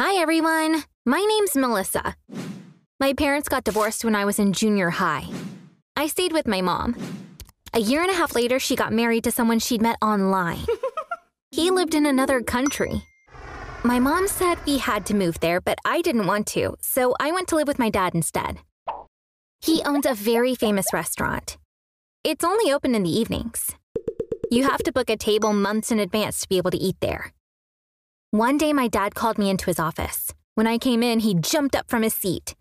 Hi, everyone. My name's Melissa. My parents got divorced when I was in junior high. I stayed with my mom. A year and a half later, she got married to someone she'd met online. he lived in another country. My mom said we had to move there, but I didn't want to, so I went to live with my dad instead. He owns a very famous restaurant. It's only open in the evenings. You have to book a table months in advance to be able to eat there. One day, my dad called me into his office. When I came in, he jumped up from his seat.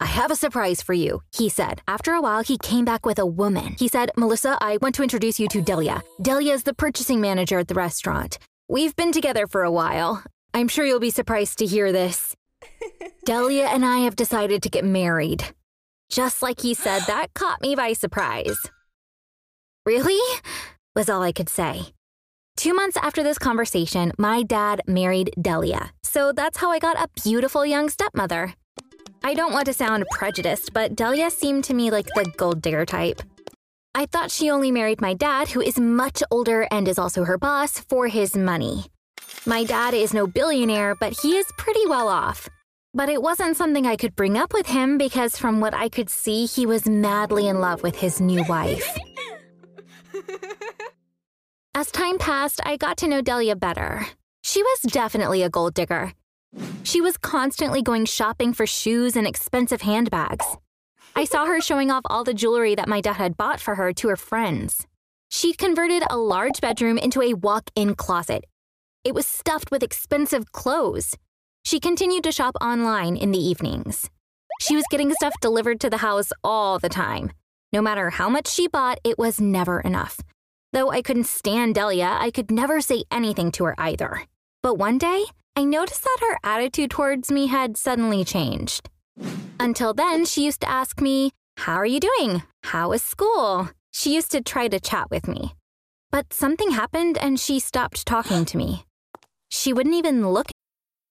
I have a surprise for you, he said. After a while, he came back with a woman. He said, Melissa, I want to introduce you to Delia. Delia is the purchasing manager at the restaurant. We've been together for a while. I'm sure you'll be surprised to hear this. Delia and I have decided to get married. Just like he said, that caught me by surprise. Really? was all I could say. Two months after this conversation, my dad married Delia. So that's how I got a beautiful young stepmother. I don't want to sound prejudiced, but Delia seemed to me like the gold digger type. I thought she only married my dad, who is much older and is also her boss, for his money. My dad is no billionaire, but he is pretty well off. But it wasn't something I could bring up with him because, from what I could see, he was madly in love with his new wife. As time passed, I got to know Delia better. She was definitely a gold digger. She was constantly going shopping for shoes and expensive handbags. I saw her showing off all the jewelry that my dad had bought for her to her friends. She'd converted a large bedroom into a walk in closet. It was stuffed with expensive clothes. She continued to shop online in the evenings. She was getting stuff delivered to the house all the time. No matter how much she bought, it was never enough. Though I couldn't stand Delia, I could never say anything to her either. But one day, I noticed that her attitude towards me had suddenly changed. Until then, she used to ask me, How are you doing? How is school? She used to try to chat with me. But something happened and she stopped talking to me. She wouldn't even look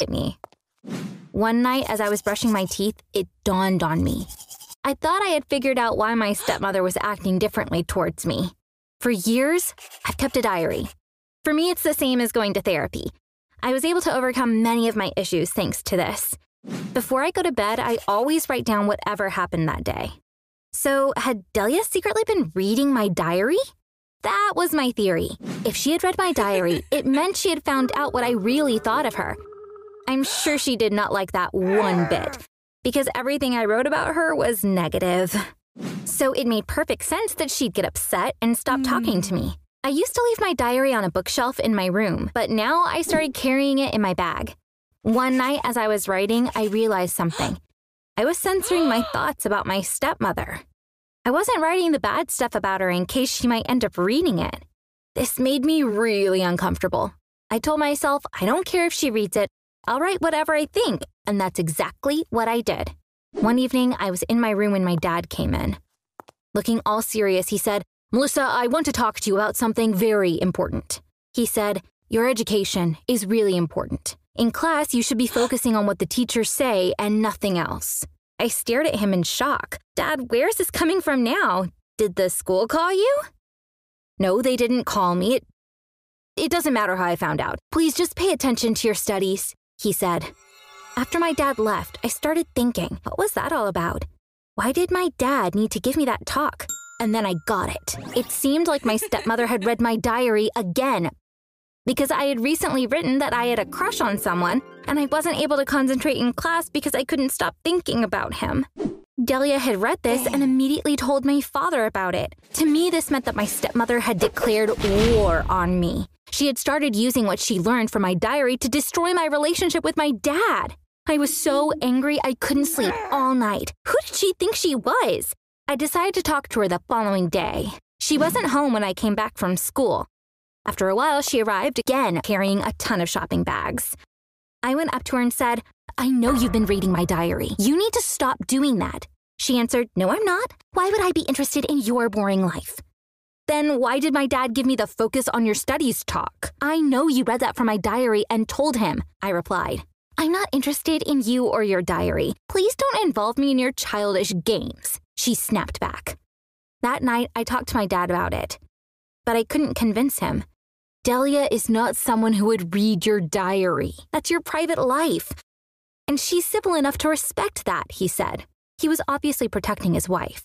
at me. One night, as I was brushing my teeth, it dawned on me. I thought I had figured out why my stepmother was acting differently towards me. For years, I've kept a diary. For me, it's the same as going to therapy. I was able to overcome many of my issues thanks to this. Before I go to bed, I always write down whatever happened that day. So, had Delia secretly been reading my diary? That was my theory. If she had read my diary, it meant she had found out what I really thought of her I'm sure she did not like that one bit, because everything I wrote about her was negative. So it made perfect sense that she'd get upset and stop hmm. talking to me. I used to leave my diary on a bookshelf in my room, but now I started carrying it in my bag. One night, as I was writing, I realized something. I was censoring my thoughts about my stepmother. I wasn't writing the bad stuff about her in case she might end up reading it. This made me really uncomfortable. I told myself, I don't care if she reads it, I'll write whatever I think, and that's exactly what I did. One evening, I was in my room when my dad came in. Looking all serious, he said, Melissa, I want to talk to you about something very important. He said, Your education is really important. In class, you should be focusing on what the teachers say and nothing else. I stared at him in shock. Dad, where's this coming from now? Did the school call you? No, they didn't call me. It, it doesn't matter how I found out. Please just pay attention to your studies he said. After my dad left, I started thinking, what was that all about? Why did my dad need to give me that talk? And then I got it. It seemed like my stepmother had read my diary again. because I had recently written that I had a crush on someone and I wasn't able to concentrate in class because I couldn't stop thinking about him. Delia had read this and immediately told my father about it. To me, this meant that my stepmother had declared war on me. She had started using what she learned from my diary to destroy my relationship with my dad. I was so angry I couldn't sleep all night. Who did she think she was? I decided to talk to her the following day. She wasn't home when I came back from school. After a while, she arrived again carrying a ton of shopping bags. I went up to her and said, I know you've been reading my diary. You need to stop doing that. She answered, No, I'm not. Why would I be interested in your boring life? Then why did my dad give me the focus on your studies talk? I know you read that from my diary and told him, I replied. I'm not interested in you or your diary. Please don't involve me in your childish games, she snapped back. That night, I talked to my dad about it, but I couldn't convince him. Delia is not someone who would read your diary. That's your private life. And she's civil enough to respect that, he said. He was obviously protecting his wife.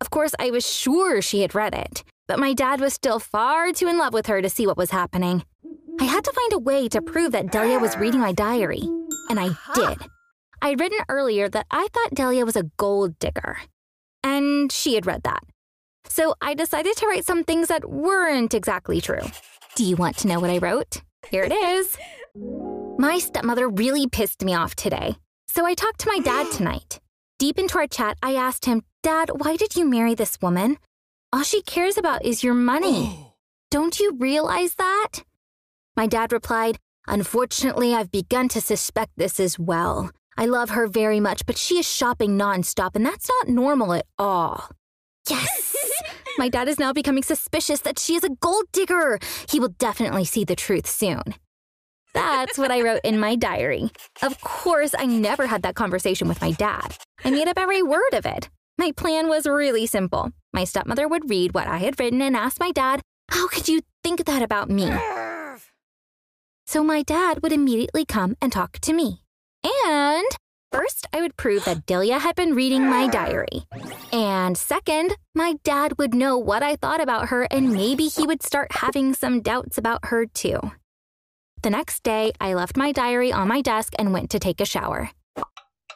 Of course, I was sure she had read it, but my dad was still far too in love with her to see what was happening. I had to find a way to prove that Delia was reading my diary, and I uh-huh. did. I'd written earlier that I thought Delia was a gold digger, and she had read that. So I decided to write some things that weren't exactly true. Do you want to know what I wrote? Here it is. My stepmother really pissed me off today, so I talked to my dad tonight. Deep into our chat, I asked him, Dad, why did you marry this woman? All she cares about is your money. Don't you realize that? My dad replied, Unfortunately, I've begun to suspect this as well. I love her very much, but she is shopping nonstop, and that's not normal at all. Yes! My dad is now becoming suspicious that she is a gold digger. He will definitely see the truth soon. That's what I wrote in my diary. Of course, I never had that conversation with my dad. I made up every word of it. My plan was really simple. My stepmother would read what I had written and ask my dad, How could you think that about me? So my dad would immediately come and talk to me. And First, I would prove that Delia had been reading my diary. And second, my dad would know what I thought about her and maybe he would start having some doubts about her too. The next day, I left my diary on my desk and went to take a shower.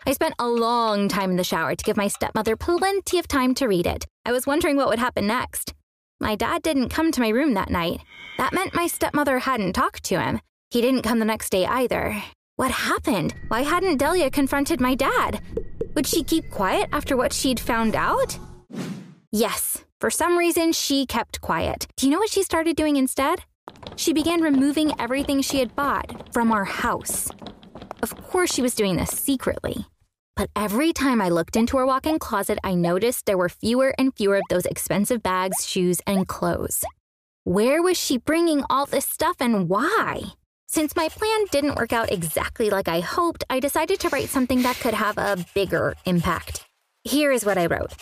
I spent a long time in the shower to give my stepmother plenty of time to read it. I was wondering what would happen next. My dad didn't come to my room that night. That meant my stepmother hadn't talked to him. He didn't come the next day either. What happened? Why hadn't Delia confronted my dad? Would she keep quiet after what she'd found out? Yes, for some reason, she kept quiet. Do you know what she started doing instead? She began removing everything she had bought from our house. Of course, she was doing this secretly. But every time I looked into her walk in closet, I noticed there were fewer and fewer of those expensive bags, shoes, and clothes. Where was she bringing all this stuff and why? Since my plan didn't work out exactly like I hoped, I decided to write something that could have a bigger impact. Here is what I wrote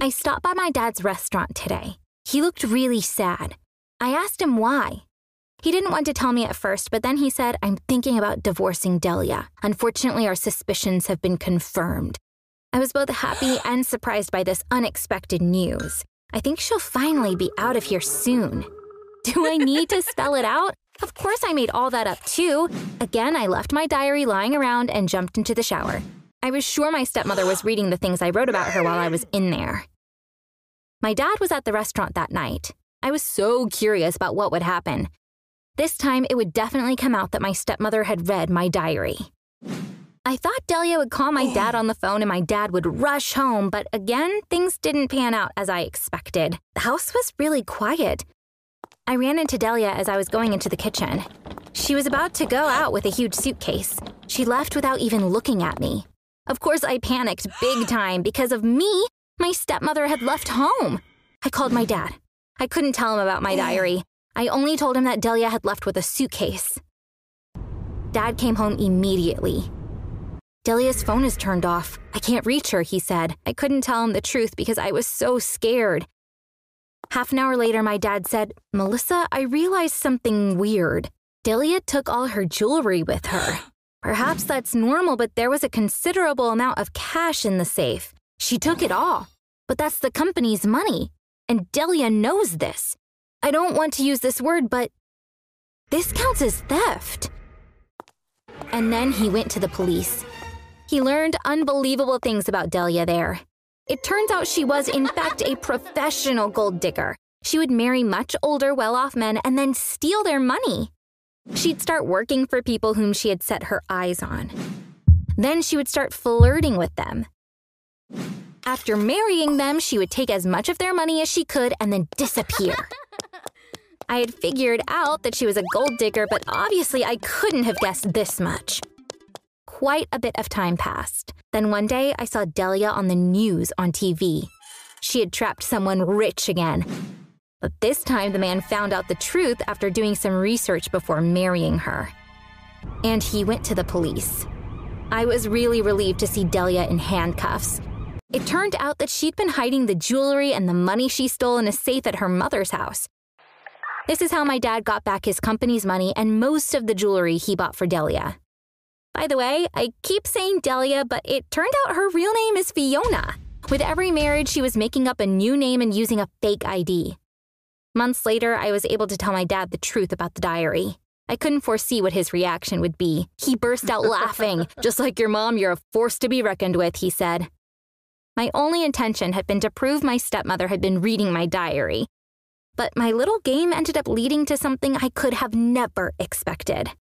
I stopped by my dad's restaurant today. He looked really sad. I asked him why. He didn't want to tell me at first, but then he said, I'm thinking about divorcing Delia. Unfortunately, our suspicions have been confirmed. I was both happy and surprised by this unexpected news. I think she'll finally be out of here soon. Do I need to spell it out? Of course, I made all that up too. Again, I left my diary lying around and jumped into the shower. I was sure my stepmother was reading the things I wrote about her while I was in there. My dad was at the restaurant that night. I was so curious about what would happen. This time, it would definitely come out that my stepmother had read my diary. I thought Delia would call my dad on the phone and my dad would rush home, but again, things didn't pan out as I expected. The house was really quiet. I ran into Delia as I was going into the kitchen. She was about to go out with a huge suitcase. She left without even looking at me. Of course, I panicked big time because of me. My stepmother had left home. I called my dad. I couldn't tell him about my diary. I only told him that Delia had left with a suitcase. Dad came home immediately. Delia's phone is turned off. I can't reach her, he said. I couldn't tell him the truth because I was so scared. Half an hour later, my dad said, Melissa, I realized something weird. Delia took all her jewelry with her. Perhaps that's normal, but there was a considerable amount of cash in the safe. She took it all. But that's the company's money. And Delia knows this. I don't want to use this word, but this counts as theft. And then he went to the police. He learned unbelievable things about Delia there. It turns out she was, in fact, a professional gold digger. She would marry much older, well off men and then steal their money. She'd start working for people whom she had set her eyes on. Then she would start flirting with them. After marrying them, she would take as much of their money as she could and then disappear. I had figured out that she was a gold digger, but obviously I couldn't have guessed this much. Quite a bit of time passed. Then one day I saw Delia on the news on TV. She had trapped someone rich again. But this time the man found out the truth after doing some research before marrying her. And he went to the police. I was really relieved to see Delia in handcuffs. It turned out that she'd been hiding the jewelry and the money she stole in a safe at her mother's house. This is how my dad got back his company's money and most of the jewelry he bought for Delia. By the way, I keep saying Delia, but it turned out her real name is Fiona. With every marriage, she was making up a new name and using a fake ID. Months later, I was able to tell my dad the truth about the diary. I couldn't foresee what his reaction would be. He burst out laughing. Just like your mom, you're a force to be reckoned with, he said. My only intention had been to prove my stepmother had been reading my diary. But my little game ended up leading to something I could have never expected.